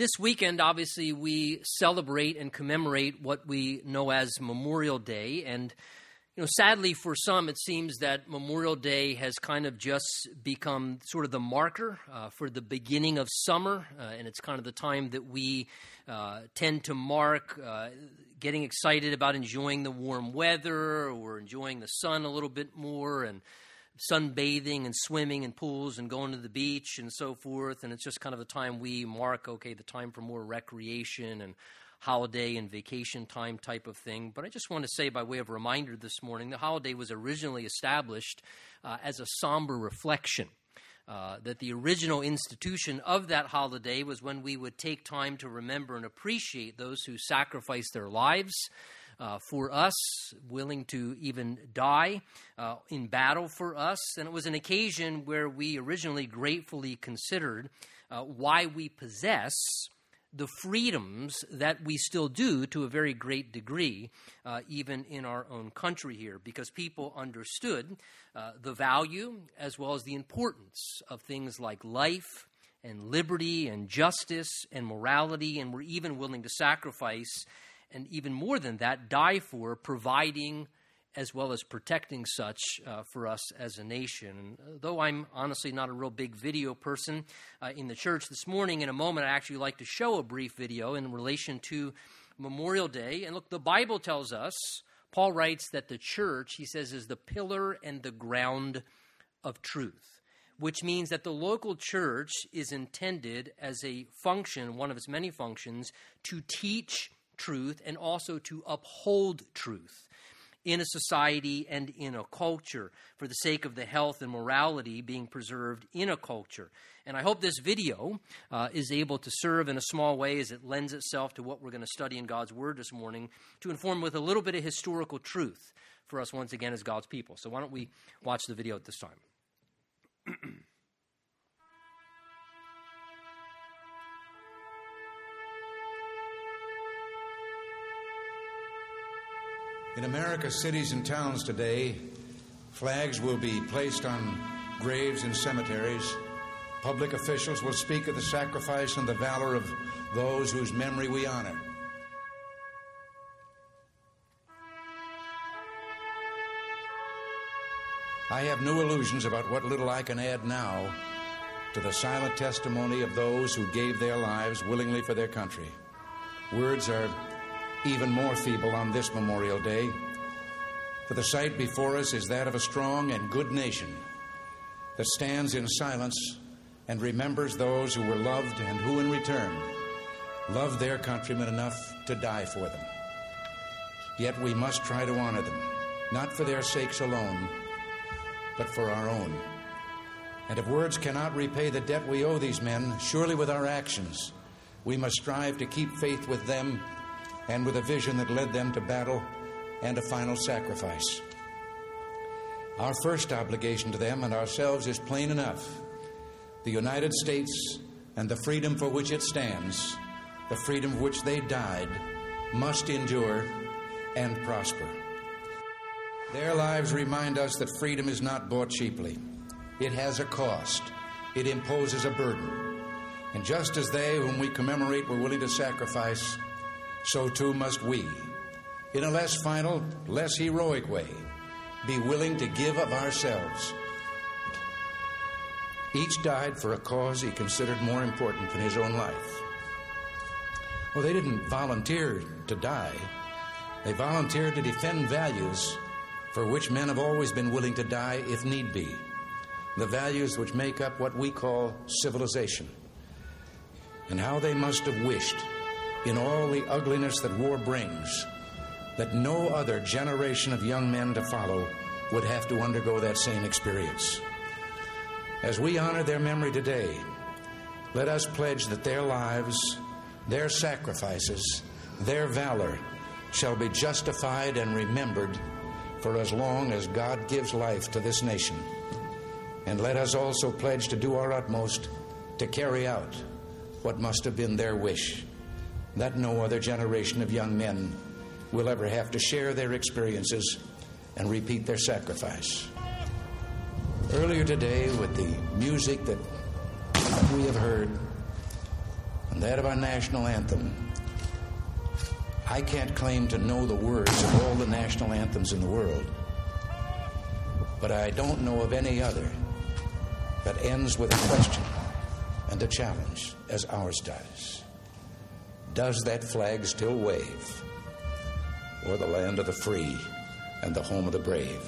this weekend, obviously, we celebrate and commemorate what we know as Memorial Day. And, you know, sadly for some, it seems that Memorial Day has kind of just become sort of the marker uh, for the beginning of summer. Uh, and it's kind of the time that we uh, tend to mark uh, getting excited about enjoying the warm weather or enjoying the sun a little bit more. And, sunbathing and swimming in pools and going to the beach and so forth. And it's just kind of the time we mark, okay, the time for more recreation and holiday and vacation time type of thing. But I just want to say, by way of reminder this morning, the holiday was originally established uh, as a somber reflection. Uh, that the original institution of that holiday was when we would take time to remember and appreciate those who sacrificed their lives uh, for us, willing to even die uh, in battle for us. And it was an occasion where we originally gratefully considered uh, why we possess the freedoms that we still do to a very great degree, uh, even in our own country here, because people understood uh, the value as well as the importance of things like life and liberty and justice and morality, and were even willing to sacrifice and even more than that, die for providing as well as protecting such uh, for us as a nation. And though I'm honestly not a real big video person uh, in the church this morning, in a moment I actually like to show a brief video in relation to Memorial Day. And look, the Bible tells us, Paul writes that the church, he says, is the pillar and the ground of truth. Which means that the local church is intended as a function, one of its many functions, to teach truth and also to uphold truth in a society and in a culture for the sake of the health and morality being preserved in a culture. And I hope this video uh, is able to serve in a small way as it lends itself to what we're going to study in God's Word this morning to inform with a little bit of historical truth for us once again as God's people. So why don't we watch the video at this time? In America's cities and towns today, flags will be placed on graves and cemeteries. Public officials will speak of the sacrifice and the valor of those whose memory we honor. I have no illusions about what little I can add now to the silent testimony of those who gave their lives willingly for their country. Words are even more feeble on this Memorial Day. For the sight before us is that of a strong and good nation that stands in silence and remembers those who were loved and who, in return, loved their countrymen enough to die for them. Yet we must try to honor them, not for their sakes alone, but for our own. And if words cannot repay the debt we owe these men, surely with our actions, we must strive to keep faith with them and with a vision that led them to battle and a final sacrifice. Our first obligation to them and ourselves is plain enough. The United States and the freedom for which it stands, the freedom for which they died, must endure and prosper. Their lives remind us that freedom is not bought cheaply. It has a cost. It imposes a burden. And just as they, whom we commemorate, were willing to sacrifice, so too must we, in a less final, less heroic way, be willing to give of ourselves. Each died for a cause he considered more important than his own life. Well, they didn't volunteer to die, they volunteered to defend values for which men have always been willing to die if need be. The values which make up what we call civilization. And how they must have wished in all the ugliness that war brings, that no other generation of young men to follow would have to undergo that same experience. As we honor their memory today, let us pledge that their lives, their sacrifices, their valor shall be justified and remembered for as long as God gives life to this nation. And let us also pledge to do our utmost to carry out what must have been their wish that no other generation of young men will ever have to share their experiences and repeat their sacrifice. Earlier today, with the music that we have heard, and that of our national anthem. I can't claim to know the words of all the national anthems in the world, but I don't know of any other that ends with a question and a challenge as ours does. Does that flag still wave? Or the land of the free and the home of the brave?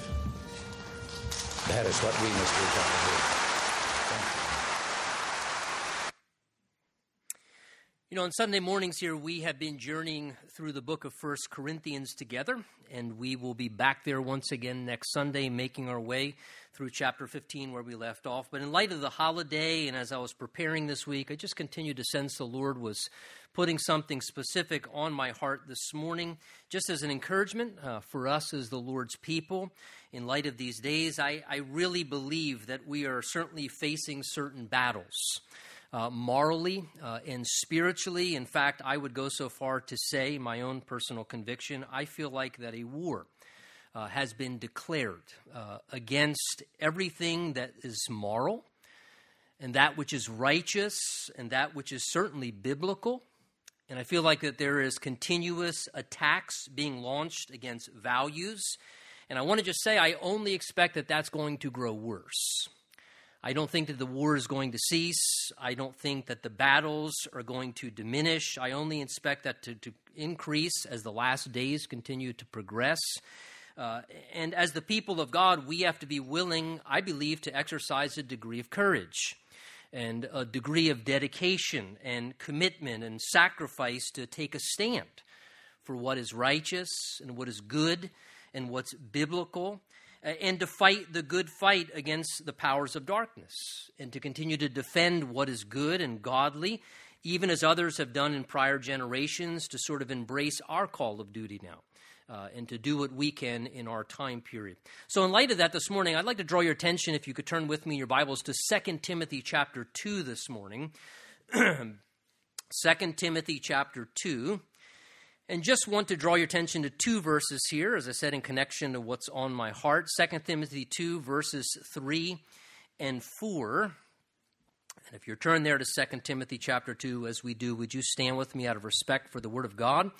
That is what we must do. You know, on Sunday mornings here, we have been journeying through the book of First Corinthians together, and we will be back there once again next Sunday, making our way through chapter 15 where we left off. But in light of the holiday, and as I was preparing this week, I just continued to sense the Lord was putting something specific on my heart this morning, just as an encouragement uh, for us as the Lord's people. In light of these days, I, I really believe that we are certainly facing certain battles uh, morally uh, and spiritually. In fact, I would go so far to say, my own personal conviction, I feel like that a war uh, has been declared uh, against everything that is moral and that which is righteous and that which is certainly biblical. And I feel like that there is continuous attacks being launched against values. And I want to just say, I only expect that that's going to grow worse. I don't think that the war is going to cease. I don't think that the battles are going to diminish. I only expect that to, to increase as the last days continue to progress. Uh, and as the people of God, we have to be willing, I believe, to exercise a degree of courage and a degree of dedication and commitment and sacrifice to take a stand for what is righteous and what is good and what's biblical and to fight the good fight against the powers of darkness, and to continue to defend what is good and godly, even as others have done in prior generations, to sort of embrace our call of duty now. Uh, and to do what we can in our time period. So, in light of that, this morning, I'd like to draw your attention, if you could turn with me your Bibles, to 2 Timothy chapter 2 this morning. 2 Timothy chapter 2. And just want to draw your attention to two verses here, as I said, in connection to what's on my heart. 2 Timothy 2, verses 3 and 4. And if you're turned there to 2 Timothy chapter 2, as we do, would you stand with me out of respect for the Word of God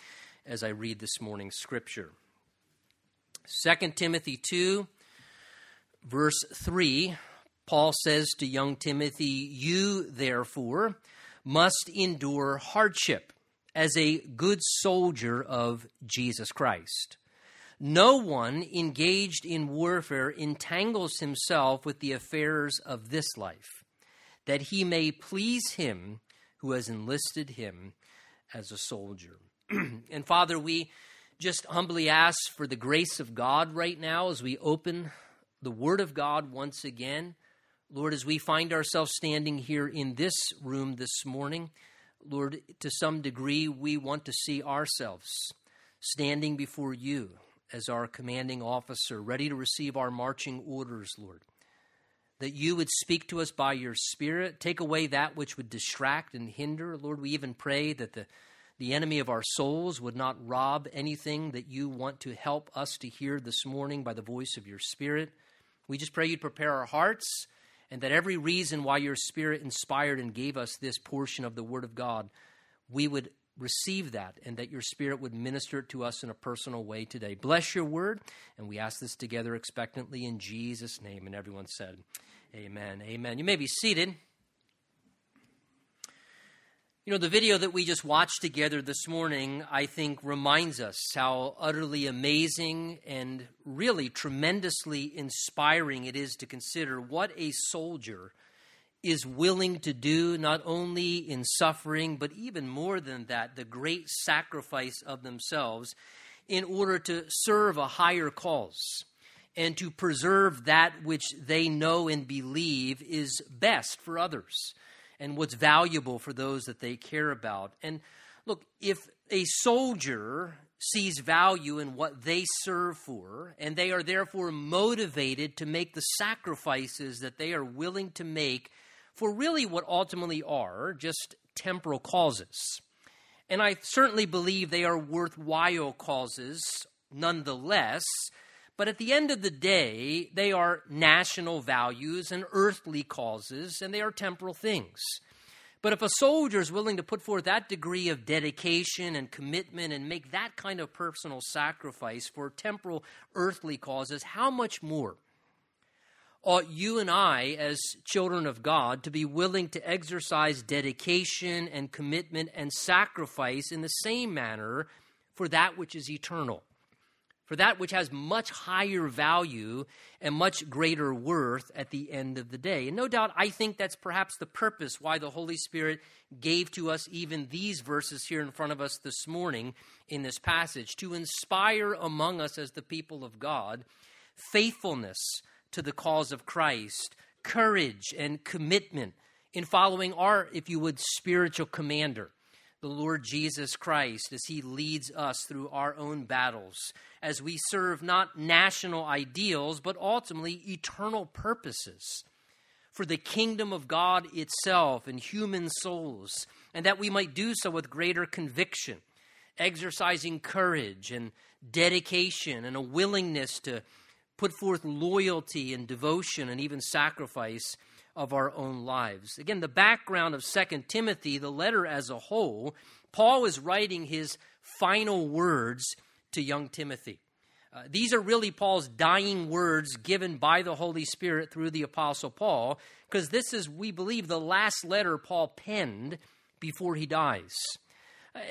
as I read this morning's scripture? 2 Timothy 2, verse 3, Paul says to young Timothy, You, therefore, must endure hardship as a good soldier of Jesus Christ. No one engaged in warfare entangles himself with the affairs of this life, that he may please him who has enlisted him as a soldier. and Father, we just humbly ask for the grace of God right now as we open the Word of God once again. Lord, as we find ourselves standing here in this room this morning, Lord, to some degree, we want to see ourselves standing before you as our commanding officer, ready to receive our marching orders, Lord. That you would speak to us by your Spirit, take away that which would distract and hinder. Lord, we even pray that the, the enemy of our souls would not rob anything that you want to help us to hear this morning by the voice of your Spirit. We just pray you'd prepare our hearts and that every reason why your Spirit inspired and gave us this portion of the Word of God, we would receive that and that your Spirit would minister it to us in a personal way today. Bless your Word, and we ask this together expectantly in Jesus' name. And everyone said, Amen. Amen. You may be seated. You know, the video that we just watched together this morning, I think, reminds us how utterly amazing and really tremendously inspiring it is to consider what a soldier is willing to do, not only in suffering, but even more than that, the great sacrifice of themselves in order to serve a higher cause. And to preserve that which they know and believe is best for others and what's valuable for those that they care about. And look, if a soldier sees value in what they serve for, and they are therefore motivated to make the sacrifices that they are willing to make for really what ultimately are just temporal causes. And I certainly believe they are worthwhile causes nonetheless, but at the end of the day, they are national values and earthly causes, and they are temporal things. But if a soldier is willing to put forth that degree of dedication and commitment and make that kind of personal sacrifice for temporal earthly causes, how much more ought you and I, as children of God, to be willing to exercise dedication and commitment and sacrifice in the same manner for that which is eternal? For that which has much higher value and much greater worth at the end of the day. And no doubt, I think that's perhaps the purpose why the Holy Spirit gave to us even these verses here in front of us this morning in this passage to inspire among us as the people of God faithfulness to the cause of Christ, courage and commitment in following our, if you would, spiritual commander the Lord Jesus Christ as he leads us through our own battles, as we serve not national ideals, but ultimately eternal purposes for the kingdom of God itself and human souls, and that we might do so with greater conviction, exercising courage and dedication and a willingness to put forth loyalty and devotion and even sacrifice of our own lives. Again, the background of Second Timothy, the letter as a whole, Paul is writing his final words to young Timothy. Uh, these are really Paul's dying words given by the Holy Spirit through the Apostle Paul, because this is, we believe, the last letter Paul penned before he dies.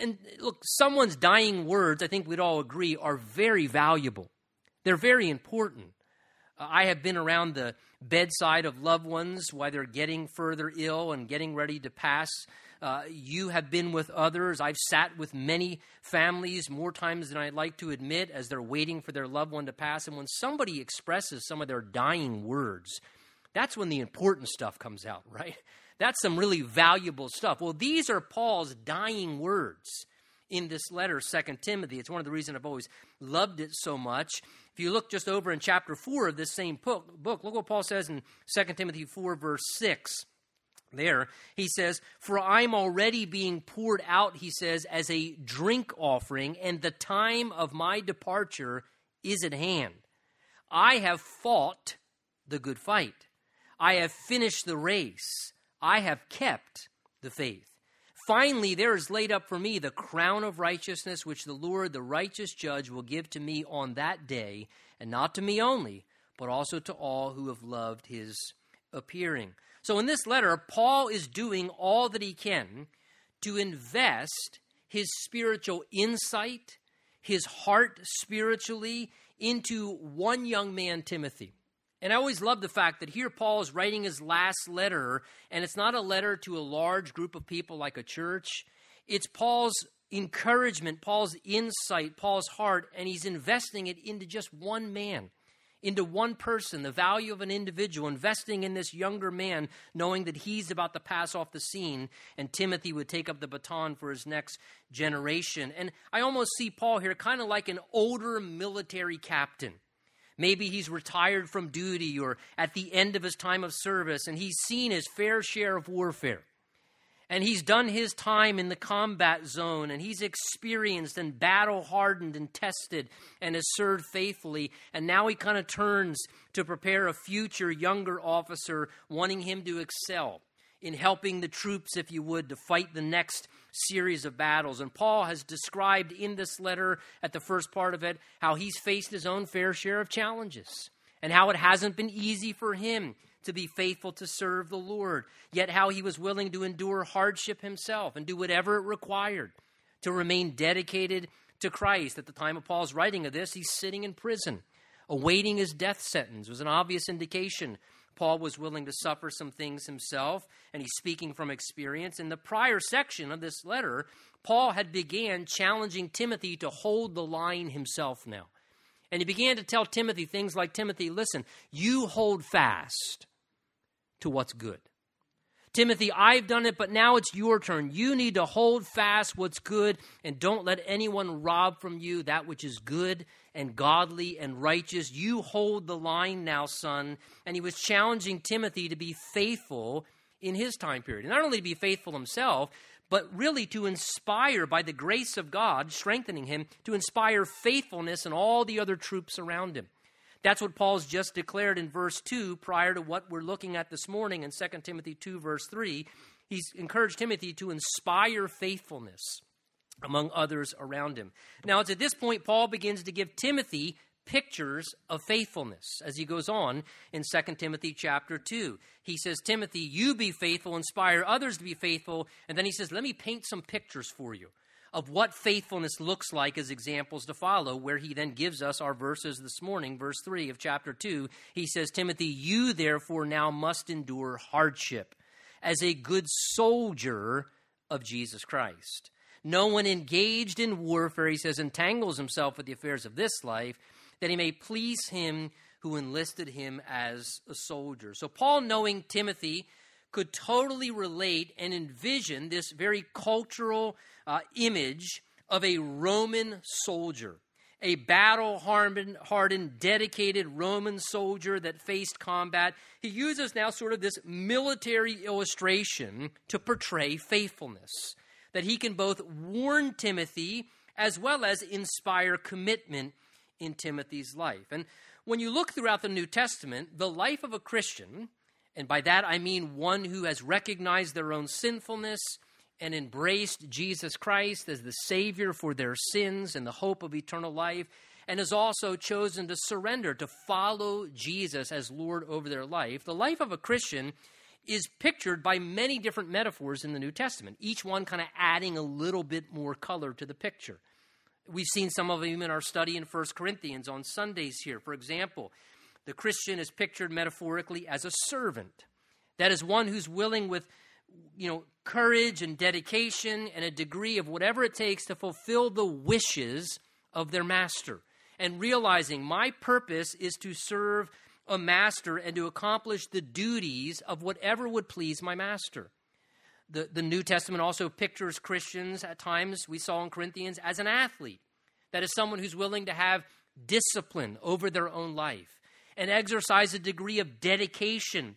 And look, someone's dying words, I think we'd all agree, are very valuable. They're very important. Uh, I have been around the bedside of loved ones while they're getting further ill and getting ready to pass. Uh, you have been with others. I've sat with many families more times than I'd like to admit as they're waiting for their loved one to pass. And when somebody expresses some of their dying words, that's when the important stuff comes out, right? That's some really valuable stuff. Well, these are Paul's dying words in this letter, Second Timothy. It's one of the reasons I've always loved it so much. If you look just over in chapter 4 of this same book, book look what Paul says in 2 Timothy 4, verse 6 there he says for i'm already being poured out he says as a drink offering and the time of my departure is at hand. I have fought the good fight. I have finished the race. I have kept the faith Finally, there is laid up for me the crown of righteousness, which the Lord, the righteous judge, will give to me on that day, and not to me only, but also to all who have loved his appearing. So, in this letter, Paul is doing all that he can to invest his spiritual insight, his heart spiritually, into one young man, Timothy. And I always love the fact that here Paul is writing his last letter, and it's not a letter to a large group of people like a church. It's Paul's encouragement, Paul's insight, Paul's heart, and he's investing it into just one man, into one person, the value of an individual, investing in this younger man, knowing that he's about to pass off the scene, and Timothy would take up the baton for his next generation. And I almost see Paul here kind of like an older military captain Maybe he's retired from duty or at the end of his time of service and he's seen his fair share of warfare. And he's done his time in the combat zone and he's experienced and battle hardened and tested and has served faithfully. And now he kind of turns to prepare a future younger officer wanting him to excel in helping the troops, if you would, to fight the next series of battles. And Paul has described in this letter, at the first part of it, how he's faced his own fair share of challenges and how it hasn't been easy for him to be faithful to serve the Lord, yet how he was willing to endure hardship himself and do whatever it required to remain dedicated to Christ. At the time of Paul's writing of this, he's sitting in prison, awaiting his death sentence. Was an obvious indication Paul was willing to suffer some things himself, and he's speaking from experience. In the prior section of this letter, Paul had began challenging Timothy to hold the line himself now. And he began to tell Timothy things like Timothy, listen, you hold fast to what's good. Timothy, I've done it, but now it's your turn. You need to hold fast what's good and don't let anyone rob from you that which is good and godly and righteous. You hold the line now, son. And he was challenging Timothy to be faithful in his time period. And not only to be faithful himself, but really to inspire, by the grace of God, strengthening him, to inspire faithfulness in all the other troops around him. That's what Paul's just declared in verse 2 prior to what we're looking at this morning in 2 Timothy 2, verse 3. He's encouraged Timothy to inspire faithfulness among others around him. Now, it's at this point Paul begins to give Timothy pictures of faithfulness as he goes on in 2 Timothy chapter 2. He says, Timothy, you be faithful, inspire others to be faithful. And then he says, let me paint some pictures for you of what faithfulness looks like as examples to follow, where he then gives us our verses this morning, verse 3 of chapter 2. He says, Timothy, you therefore now must endure hardship as a good soldier of Jesus Christ. No one engaged in warfare, he says, entangles himself with the affairs of this life, that he may please him who enlisted him as a soldier. So, Paul, knowing Timothy, could totally relate and envision this very cultural uh, image of a Roman soldier, a battle hardened, dedicated Roman soldier that faced combat. He uses now sort of this military illustration to portray faithfulness, that he can both warn Timothy as well as inspire commitment in Timothy's life. And when you look throughout the New Testament, the life of a Christian, and by that I mean one who has recognized their own sinfulness and embraced Jesus Christ as the Savior for their sins and the hope of eternal life, and has also chosen to surrender, to follow Jesus as Lord over their life. The life of a Christian is pictured by many different metaphors in the New Testament, each one kind of adding a little bit more color to the picture. We've seen some of them in our study in 1 Corinthians on Sundays here. For example, the Christian is pictured metaphorically as a servant. That is one who's willing with you know courage and dedication and a degree of whatever it takes to fulfill the wishes of their master and realizing my purpose is to serve a master and to accomplish the duties of whatever would please my master. The, the New Testament also pictures Christians at times, we saw in Corinthians, as an athlete. That is someone who's willing to have discipline over their own life and exercise a degree of dedication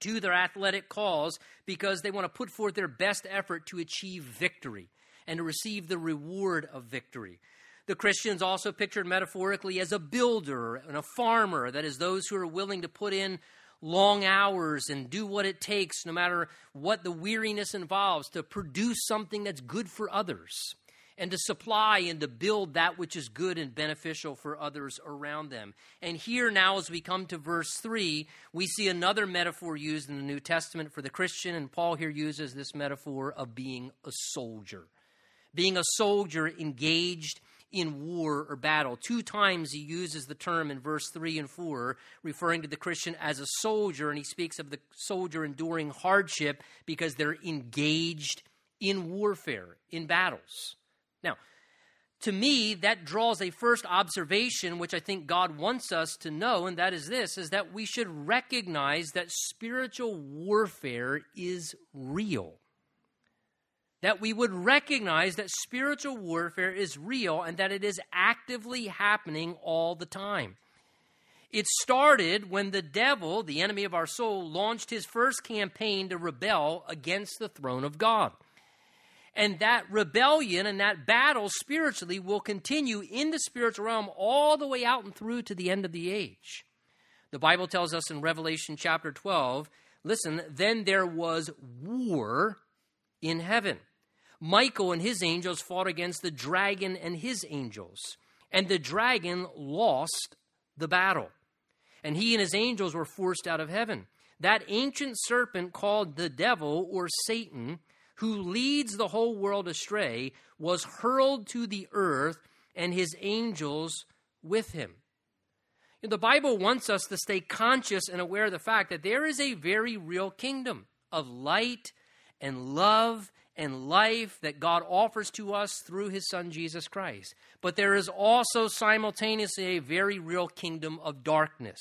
to their athletic cause because they want to put forth their best effort to achieve victory and to receive the reward of victory. The Christians also pictured metaphorically as a builder and a farmer, that is, those who are willing to put in long hours and do what it takes, no matter what the weariness involves, to produce something that's good for others and to supply and to build that which is good and beneficial for others around them. And here now, as we come to verse 3, we see another metaphor used in the New Testament for the Christian, and Paul here uses this metaphor of being a soldier. Being a soldier engaged in war or battle. Two times he uses the term in verse 3 and 4, referring to the Christian as a soldier, and he speaks of the soldier enduring hardship because they're engaged in warfare, in battles. Now, to me, that draws a first observation, which I think God wants us to know, and that is this is that we should recognize that spiritual warfare is real that we would recognize that spiritual warfare is real and that it is actively happening all the time. It started when the devil, the enemy of our soul, launched his first campaign to rebel against the throne of God. And that rebellion and that battle spiritually will continue in the spiritual realm all the way out and through to the end of the age. The Bible tells us in Revelation chapter 12 listen, then there was war in heaven. Michael and his angels fought against the dragon and his angels, and the dragon lost the battle. And he and his angels were forced out of heaven. That ancient serpent called the devil or Satan, who leads the whole world astray, was hurled to the earth and his angels with him. The Bible wants us to stay conscious and aware of the fact that there is a very real kingdom of light and love and life that God offers to us through his son Jesus Christ. But there is also simultaneously a very real kingdom of darkness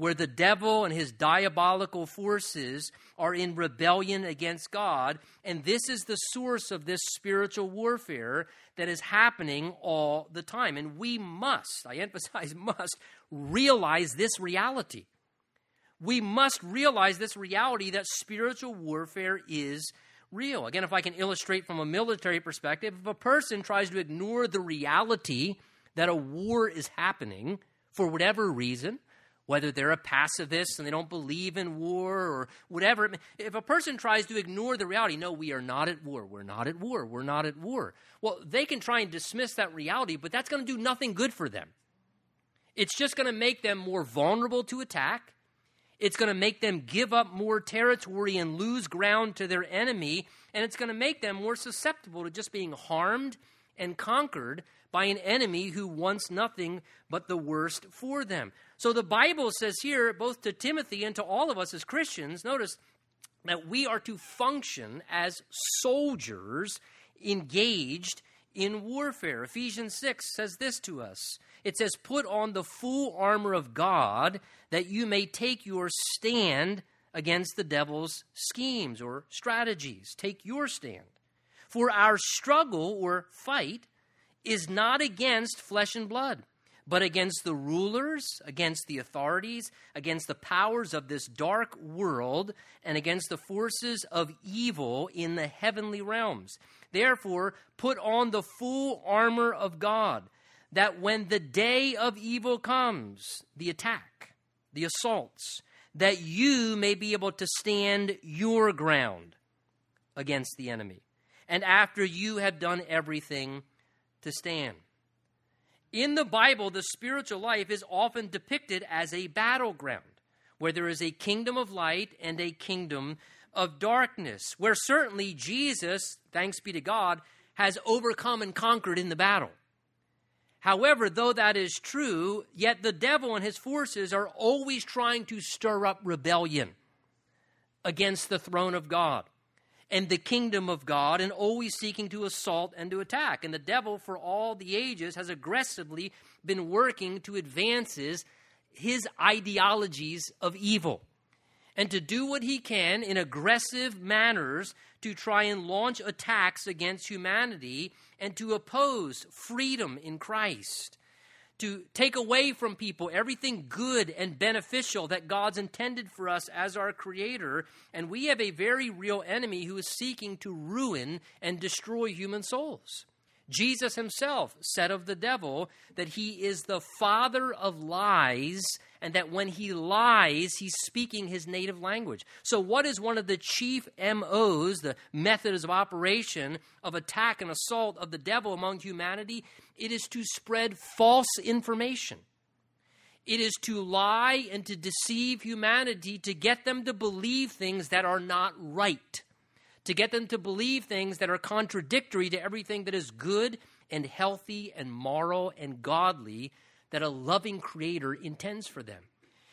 where the devil and his diabolical forces are in rebellion against God. And this is the source of this spiritual warfare that is happening all the time. And we must, I emphasize must, realize this reality. We must realize this reality that spiritual warfare is real. Again, if I can illustrate from a military perspective, if a person tries to ignore the reality that a war is happening for whatever reason, whether they're a pacifist and they don't believe in war or whatever. If a person tries to ignore the reality, no, we are not at war, we're not at war, we're not at war. Well, they can try and dismiss that reality, but that's going to do nothing good for them. It's just going to make them more vulnerable to attack. It's going to make them give up more territory and lose ground to their enemy. And it's going to make them more susceptible to just being harmed and conquered by an enemy who wants nothing but the worst for them. So the Bible says here, both to Timothy and to all of us as Christians, notice that we are to function as soldiers engaged in warfare. Ephesians 6 says this to us it says, Put on the full armor of God that you may take your stand against the devil's schemes or strategies. Take your stand. For our struggle or fight is not against flesh and blood, but against the rulers, against the authorities, against the powers of this dark world, and against the forces of evil in the heavenly realms. Therefore, put on the full armor of God, that when the day of evil comes, the attack, the assaults, that you may be able to stand your ground against the enemy. And after you have done everything, to stand. In the Bible, the spiritual life is often depicted as a battleground where there is a kingdom of light and a kingdom of darkness, where certainly Jesus, thanks be to God, has overcome and conquered in the battle. However, though that is true, yet the devil and his forces are always trying to stir up rebellion against the throne of God and the kingdom of God and always seeking to assault and to attack. And the devil, for all the ages, has aggressively been working to advance his, his ideologies of evil and to do what he can in aggressive manners to try and launch attacks against humanity and to oppose freedom in Christ to take away from people everything good and beneficial that God's intended for us as our Creator. And we have a very real enemy who is seeking to ruin and destroy human souls. Jesus himself said of the devil that he is the father of lies and that when he lies, he's speaking his native language. So, what is one of the chief MOs, the methods of operation of attack and assault of the devil among humanity? It is to spread false information. It is to lie and to deceive humanity to get them to believe things that are not right to get them to believe things that are contradictory to everything that is good and healthy and moral and godly that a loving creator intends for them.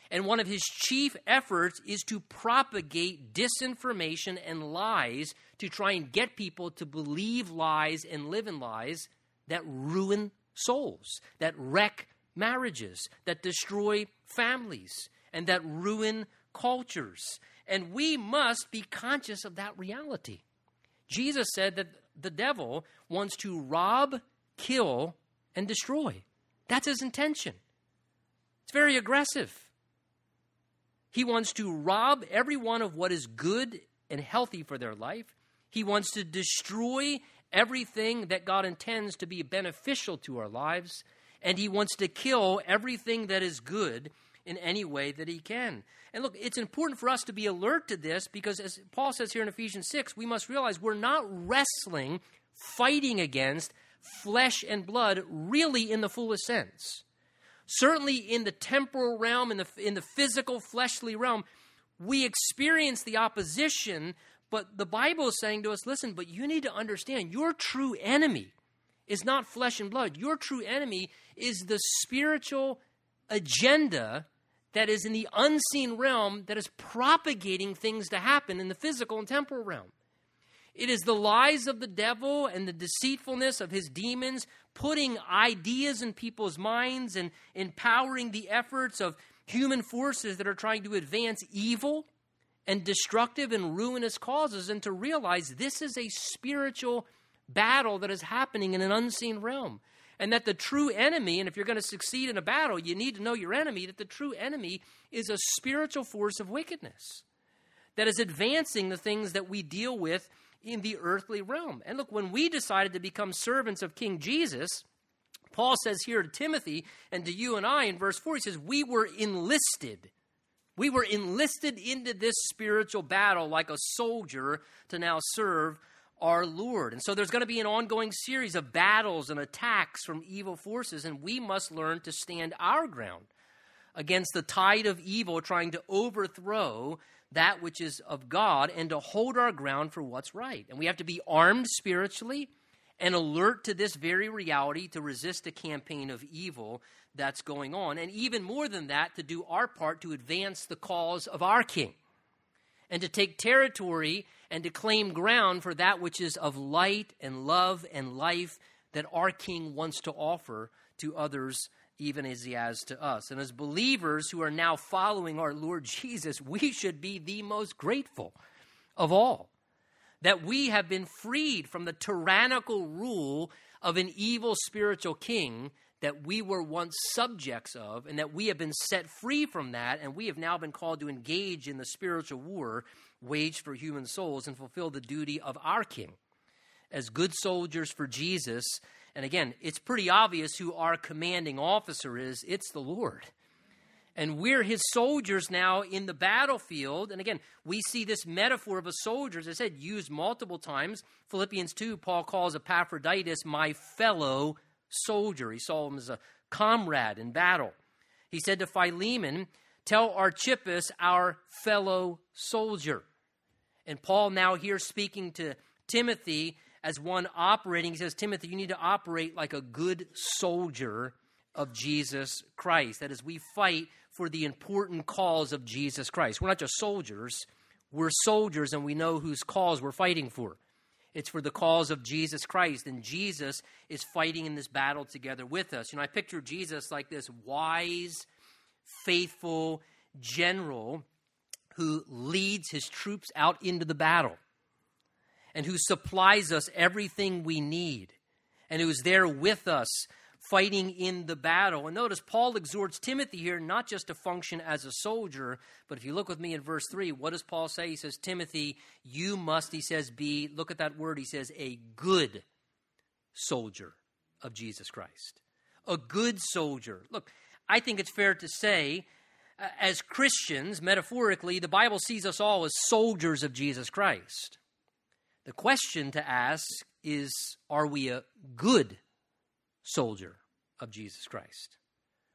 And one of his chief efforts is to propagate disinformation and lies to try and get people to believe lies and live in lies that ruin souls, that wreck marriages, that destroy families, and that ruin cultures. And we must be conscious of that reality. Jesus said that the devil wants to rob, kill, and destroy. That's his intention. It's very aggressive. He wants to rob everyone of what is good and healthy for their life. He wants to destroy everything that God intends to be beneficial to our lives. And he wants to kill everything that is good in any way that he can. And look, it's important for us to be alert to this because, as Paul says here in Ephesians 6, we must realize we're not wrestling, fighting against flesh and blood really in the fullest sense. Certainly in the temporal realm, in the, in the physical, fleshly realm, we experience the opposition, but the Bible is saying to us listen, but you need to understand your true enemy is not flesh and blood. Your true enemy is the spiritual agenda that is in the unseen realm that is propagating things to happen in the physical and temporal realm. It is the lies of the devil and the deceitfulness of his demons putting ideas in people's minds and empowering the efforts of human forces that are trying to advance evil and destructive and ruinous causes, and to realize this is a spiritual battle that is happening in an unseen realm. And that the true enemy, and if you're going to succeed in a battle, you need to know your enemy, that the true enemy is a spiritual force of wickedness that is advancing the things that we deal with in the earthly realm. And look, when we decided to become servants of King Jesus, Paul says here to Timothy and to you and I in verse 4, he says, We were enlisted. We were enlisted into this spiritual battle like a soldier to now serve our Lord. And so there's going to be an ongoing series of battles and attacks from evil forces, and we must learn to stand our ground against the tide of evil trying to overthrow that which is of God and to hold our ground for what's right. And we have to be armed spiritually and alert to this very reality to resist a campaign of evil that's going on. And even more than that, to do our part to advance the cause of our King and to take territory and to claim ground for that which is of light and love and life that our King wants to offer to others, even as he has to us. And as believers who are now following our Lord Jesus, we should be the most grateful of all that we have been freed from the tyrannical rule of an evil spiritual king that we were once subjects of, and that we have been set free from that, and we have now been called to engage in the spiritual war waged for human souls and fulfill the duty of our King as good soldiers for Jesus. And again, it's pretty obvious who our commanding officer is it's the Lord. And we're his soldiers now in the battlefield. And again, we see this metaphor of a soldier, as I said, used multiple times. Philippians 2, Paul calls Epaphroditus my fellow soldier. He saw him as a comrade in battle. He said to Philemon, Tell Archippus, our fellow soldier. And Paul, now here speaking to Timothy as one operating, he says, Timothy, you need to operate like a good soldier of Jesus Christ. That is, we fight for the important cause of Jesus Christ. We're not just soldiers, we're soldiers and we know whose cause we're fighting for. It's for the cause of Jesus Christ. And Jesus is fighting in this battle together with us. You know, I picture Jesus like this wise, faithful general who leads his troops out into the battle and who supplies us everything we need and who is there with us fighting in the battle. And notice Paul exhorts Timothy here not just to function as a soldier, but if you look with me in verse 3, what does Paul say? He says, Timothy, you must, he says, be, look at that word, he says, a good soldier of Jesus Christ. A good soldier. Look, I think it's fair to say, uh, as Christians, metaphorically, the Bible sees us all as soldiers of Jesus Christ. The question to ask is are we a good soldier of Jesus Christ.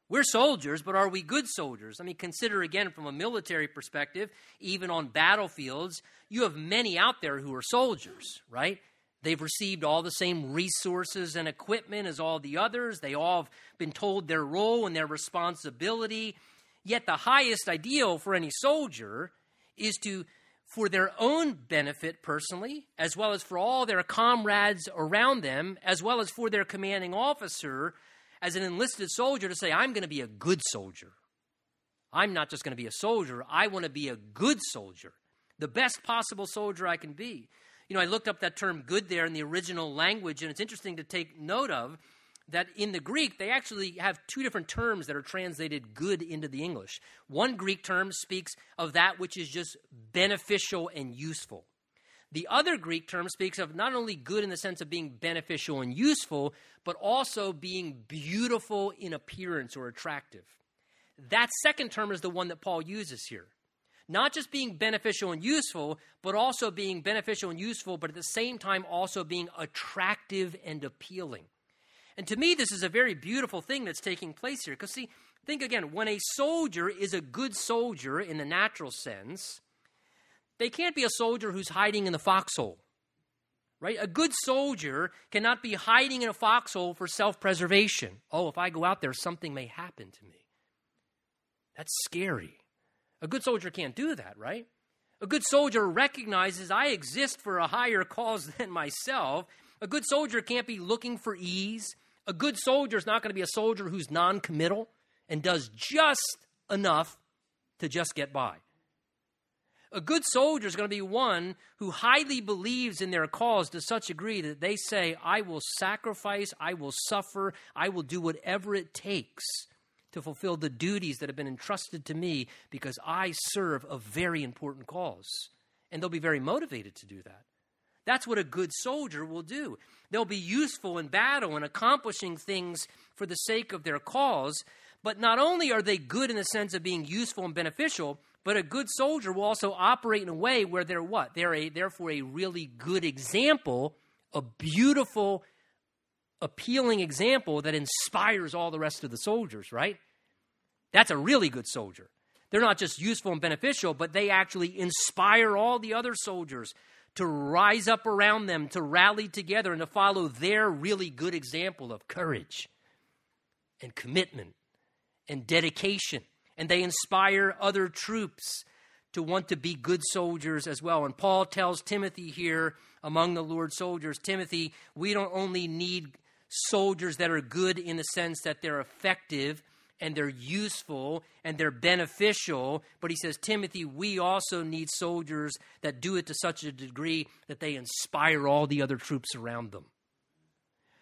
We're soldiers, but are we good soldiers? I mean, consider again from a military perspective, even on battlefields, you have many out there who are soldiers, right? They've received all the same resources and equipment as all the others. They all have been told their role and their responsibility. Yet, the highest ideal for any soldier is to for their own benefit personally, as well as for all their comrades around them, as well as for their commanding officer, as an enlisted soldier, to say, I'm going to be a good soldier. I'm not just going to be a soldier, I want to be a good soldier, the best possible soldier I can be. You know, I looked up that term good there in the original language, and it's interesting to take note of that in the Greek, they actually have two different terms that are translated good into the English. One Greek term speaks of that which is just beneficial and useful. The other Greek term speaks of not only good in the sense of being beneficial and useful, but also being beautiful in appearance or attractive. That second term is the one that Paul uses here. Not just being beneficial and useful, but also being beneficial and useful, but at the same time also being attractive and appealing. And to me, this is a very beautiful thing that's taking place here. Because, see, think again when a soldier is a good soldier in the natural sense, they can't be a soldier who's hiding in the foxhole. Right? A good soldier cannot be hiding in a foxhole for self preservation. Oh, if I go out there, something may happen to me. That's scary. A good soldier can't do that, right? A good soldier recognizes I exist for a higher cause than myself. A good soldier can't be looking for ease. A good soldier is not going to be a soldier who's non committal and does just enough to just get by. A good soldier is going to be one who highly believes in their cause to such a degree that they say, I will sacrifice, I will suffer, I will do whatever it takes to fulfill the duties that have been entrusted to me because I serve a very important cause. And they'll be very motivated to do that. That's what a good soldier will do. They'll be useful in battle and accomplishing things for the sake of their cause. But not only are they good in the sense of being useful and beneficial, but a good soldier will also operate in a way where they're what? They're a, therefore a really good example, a beautiful, appealing example that inspires all the rest of the soldiers, right? That's a really good soldier. They're not just useful and beneficial, but they actually inspire all the other soldiers to rise up around them, to rally together, and to follow their really good example of courage and commitment and dedication. And they inspire other troops to want to be good soldiers as well. And Paul tells Timothy here, among the Lord's soldiers, Timothy, we don't only need soldiers that are good in the sense that they're effective and they're useful and they're beneficial. But he says, Timothy, we also need soldiers that do it to such a degree that they inspire all the other troops around them.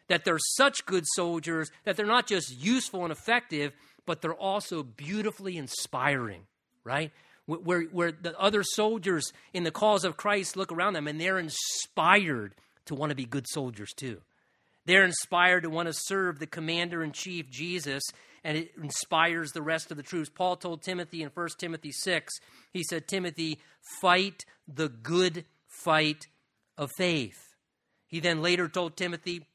That they're such good soldiers that they're not just useful and effective, but they're also beautifully inspiring, right? Where, where the other soldiers in the cause of Christ look around them and they're inspired to want to be good soldiers too. They're inspired to want to serve the commander in chief, Jesus, and it inspires the rest of the troops. Paul told Timothy in 1 Timothy 6, he said, Timothy, fight the good fight of faith. He then later told Timothy,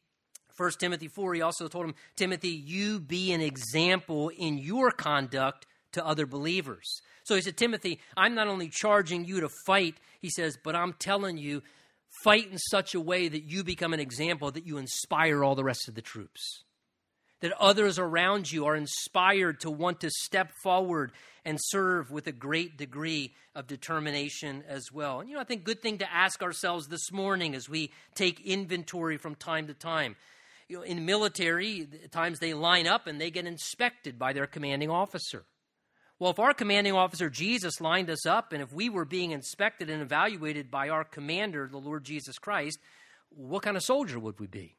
1 Timothy 4, he also told him, Timothy, you be an example in your conduct to other believers. So he said, Timothy, I'm not only charging you to fight, he says, but I'm telling you, fight in such a way that you become an example, that you inspire all the rest of the troops that others around you are inspired to want to step forward and serve with a great degree of determination as well. And you know, I think good thing to ask ourselves this morning as we take inventory from time to time. You know, in military, times they line up and they get inspected by their commanding officer. Well, if our commanding officer Jesus lined us up and if we were being inspected and evaluated by our commander, the Lord Jesus Christ, what kind of soldier would we be?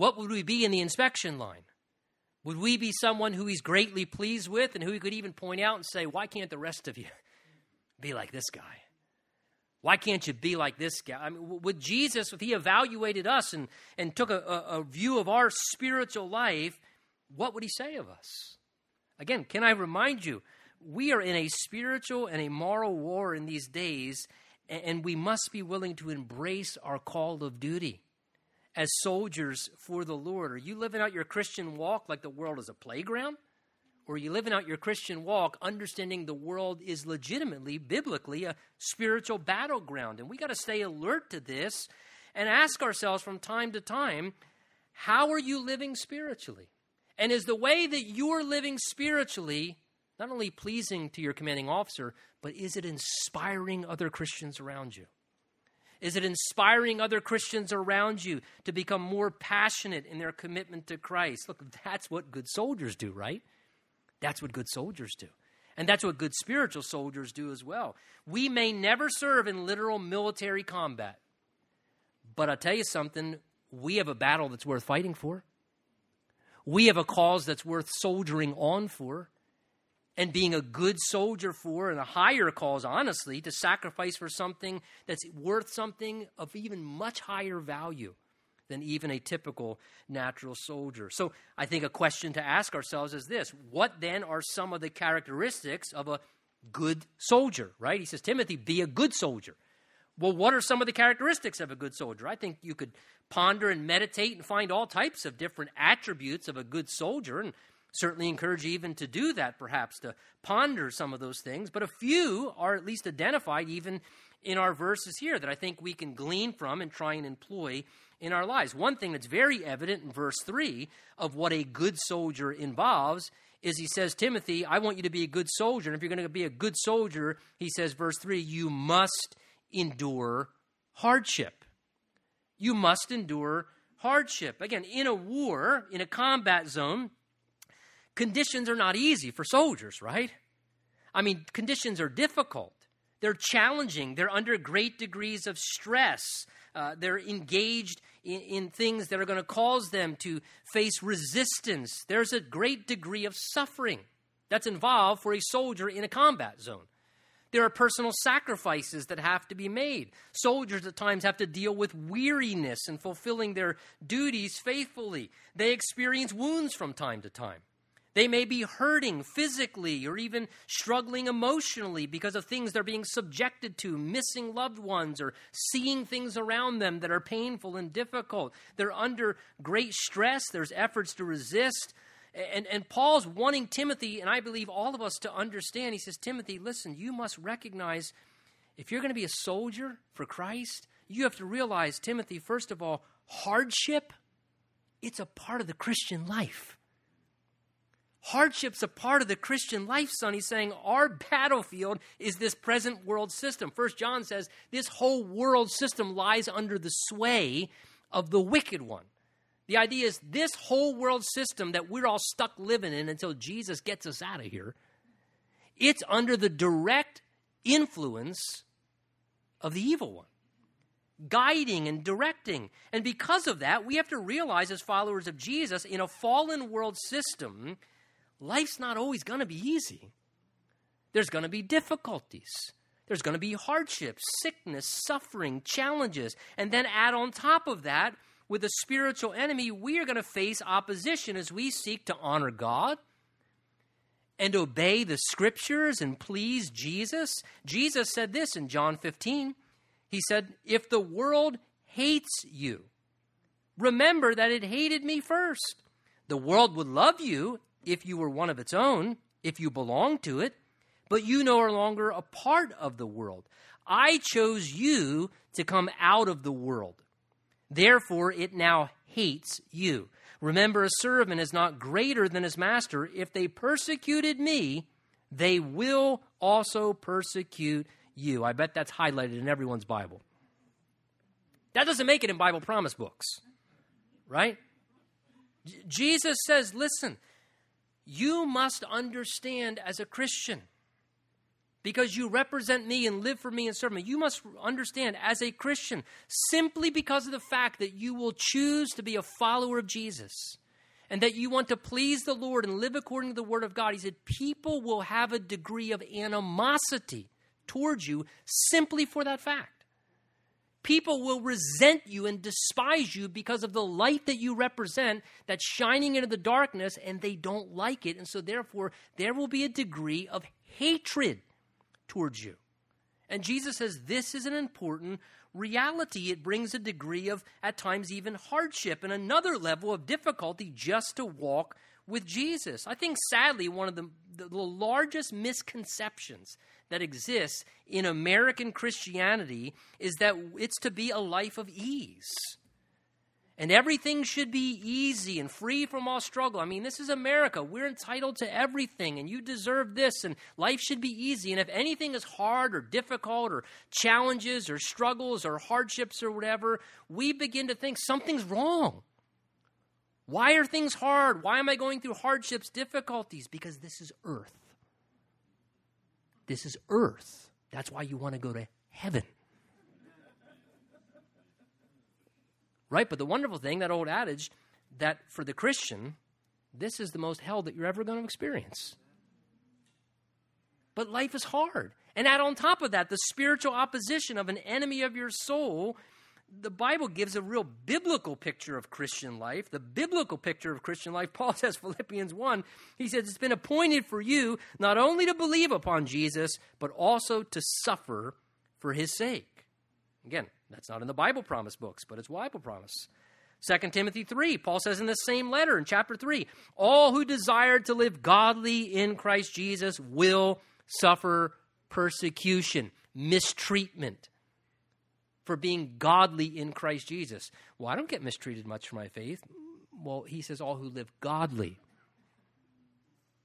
What would we be in the inspection line? Would we be someone who he's greatly pleased with and who he could even point out and say, Why can't the rest of you be like this guy? Why can't you be like this guy? I mean, would Jesus, if he evaluated us and, and took a, a, a view of our spiritual life, what would he say of us? Again, can I remind you, we are in a spiritual and a moral war in these days, and we must be willing to embrace our call of duty as soldiers for the Lord? Are you living out your Christian walk like the world is a playground? Or are you living out your Christian walk understanding the world is legitimately, biblically, a spiritual battleground? And we got to stay alert to this and ask ourselves from time to time how are you living spiritually? And is the way that you're living spiritually not only pleasing to your commanding officer, but is it inspiring other Christians around you? Is it inspiring other Christians around you to become more passionate in their commitment to Christ? Look, that's what good soldiers do, right? That's what good soldiers do. And that's what good spiritual soldiers do as well. We may never serve in literal military combat, but I'll tell you something we have a battle that's worth fighting for. We have a cause that's worth soldiering on for and being a good soldier for, and a higher cause, honestly, to sacrifice for something that's worth something of even much higher value than even a typical natural soldier. So I think a question to ask ourselves is this What then are some of the characteristics of a good soldier, right? He says, Timothy, be a good soldier. Well, what are some of the characteristics of a good soldier? I think you could ponder and meditate and find all types of different attributes of a good soldier. And certainly encourage you even to do that, perhaps, to ponder some of those things. But a few are at least identified even in our verses here that I think we can glean from and try and employ in our lives. One thing that's very evident in verse 3 of what a good soldier involves is he says, Timothy, I want you to be a good soldier. And if you're going to be a good soldier, he says, verse 3, you must endure hardship. You must endure hardship. Again, in a war, in a combat zone, conditions are not easy for soldiers, right? I mean, conditions are difficult. They're challenging. They're under great degrees of stress. Uh, they're engaged in, in things that are going to cause them to face resistance. There's a great degree of suffering that's involved for a soldier in a combat zone. There are personal sacrifices that have to be made. Soldiers at times have to deal with weariness in fulfilling their duties faithfully. They experience wounds from time to time. They may be hurting physically or even struggling emotionally because of things they're being subjected to, missing loved ones or seeing things around them that are painful and difficult. They're under great stress. There's efforts to resist. And, and Paul's wanting Timothy, and I believe all of us, to understand. He says, Timothy, listen, you must recognize if you're going to be a soldier for Christ, you have to realize, Timothy, first of all, hardship, it's a part of the Christian life. Hardship's a part of the Christian life, son. He's saying our battlefield is this present world system. First John says this whole world system lies under the sway of the wicked one. The idea is this whole world system that we're all stuck living in until Jesus gets us out of here, it's under the direct influence of the evil one, guiding and directing. And because of that, we have to realize as followers of Jesus, in a fallen world system, life's not always going to be easy. There's going to be difficulties. There's going to be hardships, sickness, suffering, challenges. And then add on top of that, with a spiritual enemy, we are going to face opposition as we seek to honor God and obey the scriptures and please Jesus. Jesus said this in John 15. He said, If the world hates you, remember that it hated me first. The world would love you if you were one of its own, if you belonged to it, but you no longer a part of the world. I chose you to come out of the world. Therefore, it now hates you. Remember, a servant is not greater than his master. If they persecuted me, they will also persecute you. I bet that's highlighted in everyone's Bible. That doesn't make it in Bible promise books, right? J- Jesus says, listen, you must understand as a Christian because you represent me and live for me and serve me. You must understand as a Christian, simply because of the fact that you will choose to be a follower of Jesus and that you want to please the Lord and live according to the Word of God, he said, people will have a degree of animosity towards you simply for that fact. People will resent you and despise you because of the light that you represent that's shining into the darkness, and they don't like it. And so, therefore, there will be a degree of hatred towards you. And Jesus says this is an important reality. It brings a degree of, at times, even hardship and another level of difficulty just to walk with Jesus. I think, sadly, one of the, the largest misconceptions that exists in American Christianity is that it's to be a life of ease and everything should be easy and free from all struggle. I mean, this is America. We're entitled to everything, and you deserve this, and life should be easy. And if anything is hard or difficult or challenges or struggles or hardships or whatever, we begin to think something's wrong. Why are things hard? Why am I going through hardships, difficulties? Because this is earth. This is earth. That's why you want to go to heaven. Right? But the wonderful thing, that old adage, that for the Christian, this is the most hell that you're ever going to experience. But life is hard. And add on top of that, the spiritual opposition of an enemy of your soul. The Bible gives a real biblical picture of Christian life. The biblical picture of Christian life, Paul says, Philippians 1, he says, It's been appointed for you not only to believe upon Jesus, but also to suffer for his sake. Again, that's not in the Bible promise books, but it's Bible promise. 2 Timothy 3, Paul says in the same letter in chapter 3 all who desire to live godly in Christ Jesus will suffer persecution, mistreatment for being godly in Christ Jesus. Well, I don't get mistreated much for my faith. Well, he says all who live godly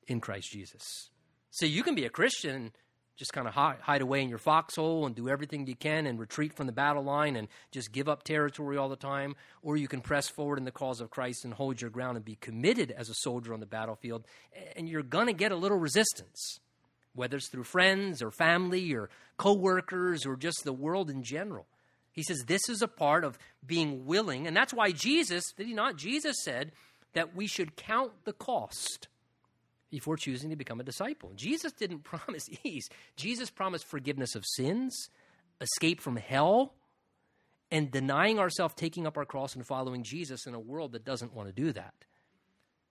in Christ Jesus. So you can be a Christian just kind of hide, away in your foxhole and do everything you can and retreat from the battle line and just give up territory all the time. Or you can press forward in the cause of Christ and hold your ground and be committed as a soldier on the battlefield. And you're going to get a little resistance, whether it's through friends or family or coworkers or just the world in general. He says this is a part of being willing. And that's why Jesus, did he not? Jesus said that we should count the cost before choosing to become a disciple. Jesus didn't promise ease, Jesus promised forgiveness of sins, escape from hell, and denying ourselves, taking up our cross, and following Jesus in a world that doesn't want to do that.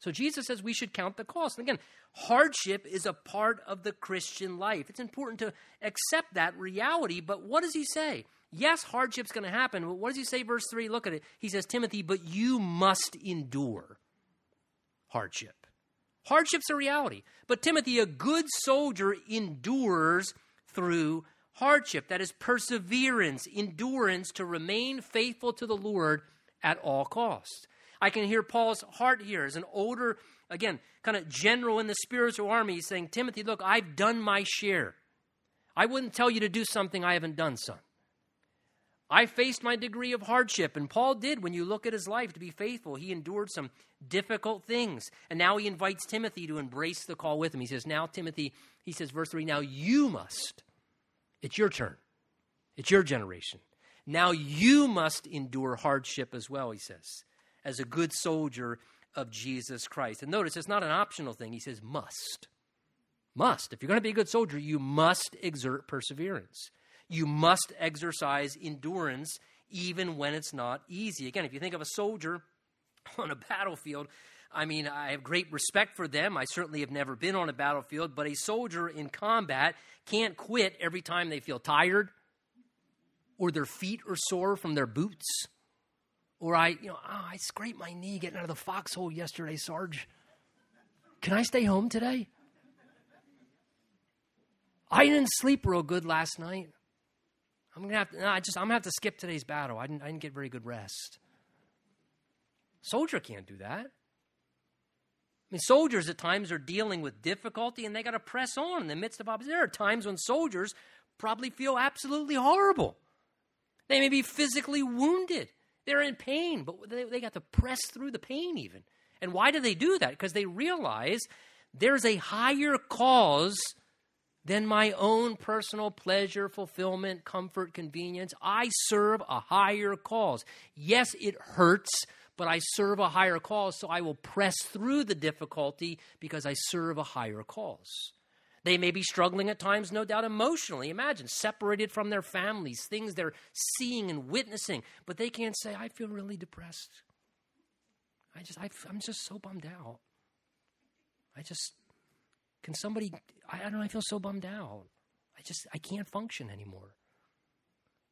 So Jesus says we should count the cost. And again, hardship is a part of the Christian life. It's important to accept that reality, but what does he say? Yes, hardship's going to happen, but what does he say, verse 3? Look at it. He says, Timothy, but you must endure hardship. Hardship's a reality. But Timothy, a good soldier, endures through hardship. That is perseverance, endurance to remain faithful to the Lord at all costs. I can hear Paul's heart here as an older, again, kind of general in the spiritual army He's saying, Timothy, look, I've done my share. I wouldn't tell you to do something I haven't done, son. I faced my degree of hardship, and Paul did when you look at his life to be faithful. He endured some difficult things. And now he invites Timothy to embrace the call with him. He says, Now, Timothy, he says, verse 3, now you must. It's your turn, it's your generation. Now you must endure hardship as well, he says, as a good soldier of Jesus Christ. And notice it's not an optional thing, he says, must. Must. If you're going to be a good soldier, you must exert perseverance. You must exercise endurance even when it's not easy. Again, if you think of a soldier on a battlefield, I mean, I have great respect for them. I certainly have never been on a battlefield, but a soldier in combat can't quit every time they feel tired or their feet are sore from their boots. Or I, you know, oh, I scraped my knee getting out of the foxhole yesterday, Sarge. Can I stay home today? I didn't sleep real good last night. I'm gonna have to. No, I just. I'm gonna have to skip today's battle. I didn't. I didn't get very good rest. Soldier can't do that. I mean, soldiers at times are dealing with difficulty and they got to press on in the midst of opposition. There are times when soldiers probably feel absolutely horrible. They may be physically wounded. They're in pain, but they, they got to press through the pain even. And why do they do that? Because they realize there's a higher cause than my own personal pleasure, fulfillment, comfort, convenience. I serve a higher cause. Yes, it hurts, but I serve a higher cause, so I will press through the difficulty because I serve a higher cause. They may be struggling at times, no doubt, emotionally. Imagine separated from their families, things they're seeing and witnessing, but they can't say, I feel really depressed. I just, I, am just so bummed out. I just, can somebody, I, don't know, I feel so bummed out. I just, I can't function anymore.